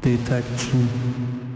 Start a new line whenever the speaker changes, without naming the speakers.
Detection.